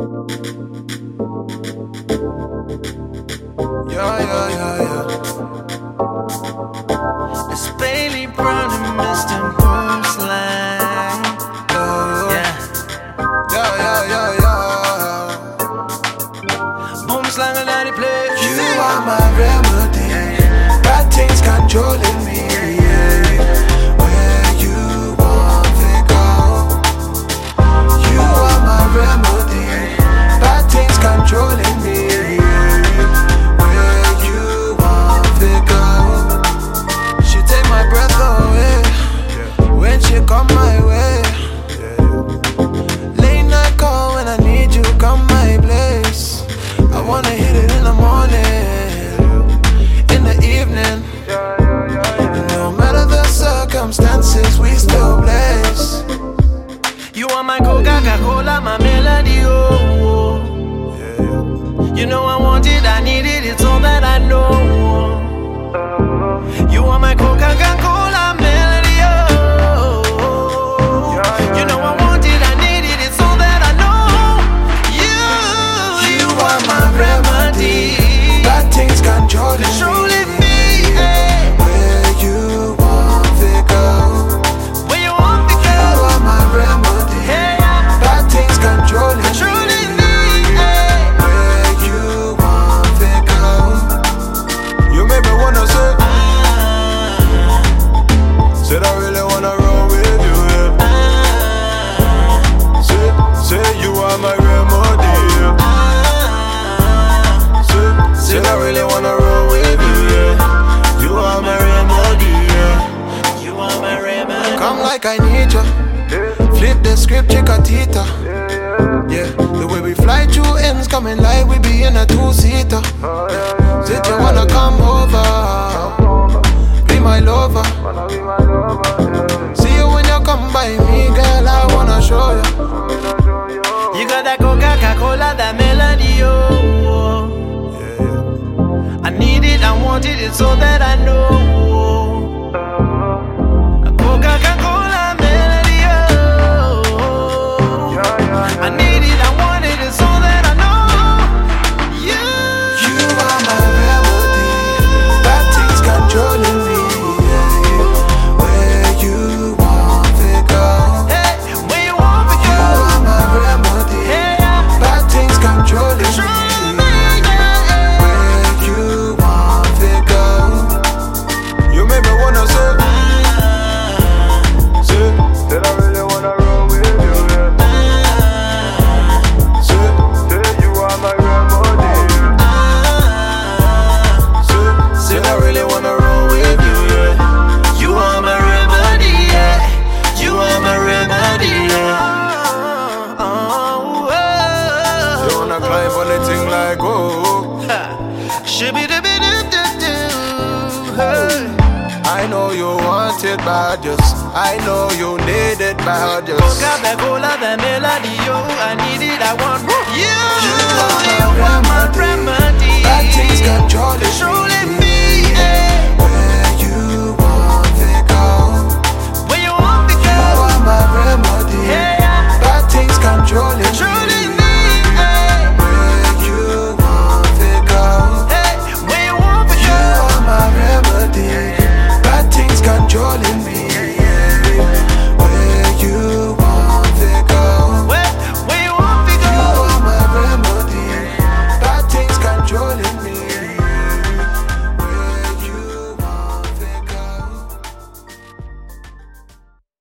Yeah, yeah, yeah, yeah. It's Bailey Browne and Mr. Boomslang. Yeah, yeah, yeah, yeah, yeah. yeah. Boomslang and. You are my rebel. soul and my melody, oh. script, check a tita, Yeah, the way we fly through ends coming like we be in a two seater. Said you wanna come over, be my lover. See you when you come by me, girl. I wanna show you. You got that Coca Cola, that melody, oh. I need it, I want it, it's all that I know. climb on the thing like oh. oh. Shibby dibby dib dib dib. I know you want it bad, yes. I know you need it bad, yes. Coca-Cola, the melody, yo. I need it, I want you. you.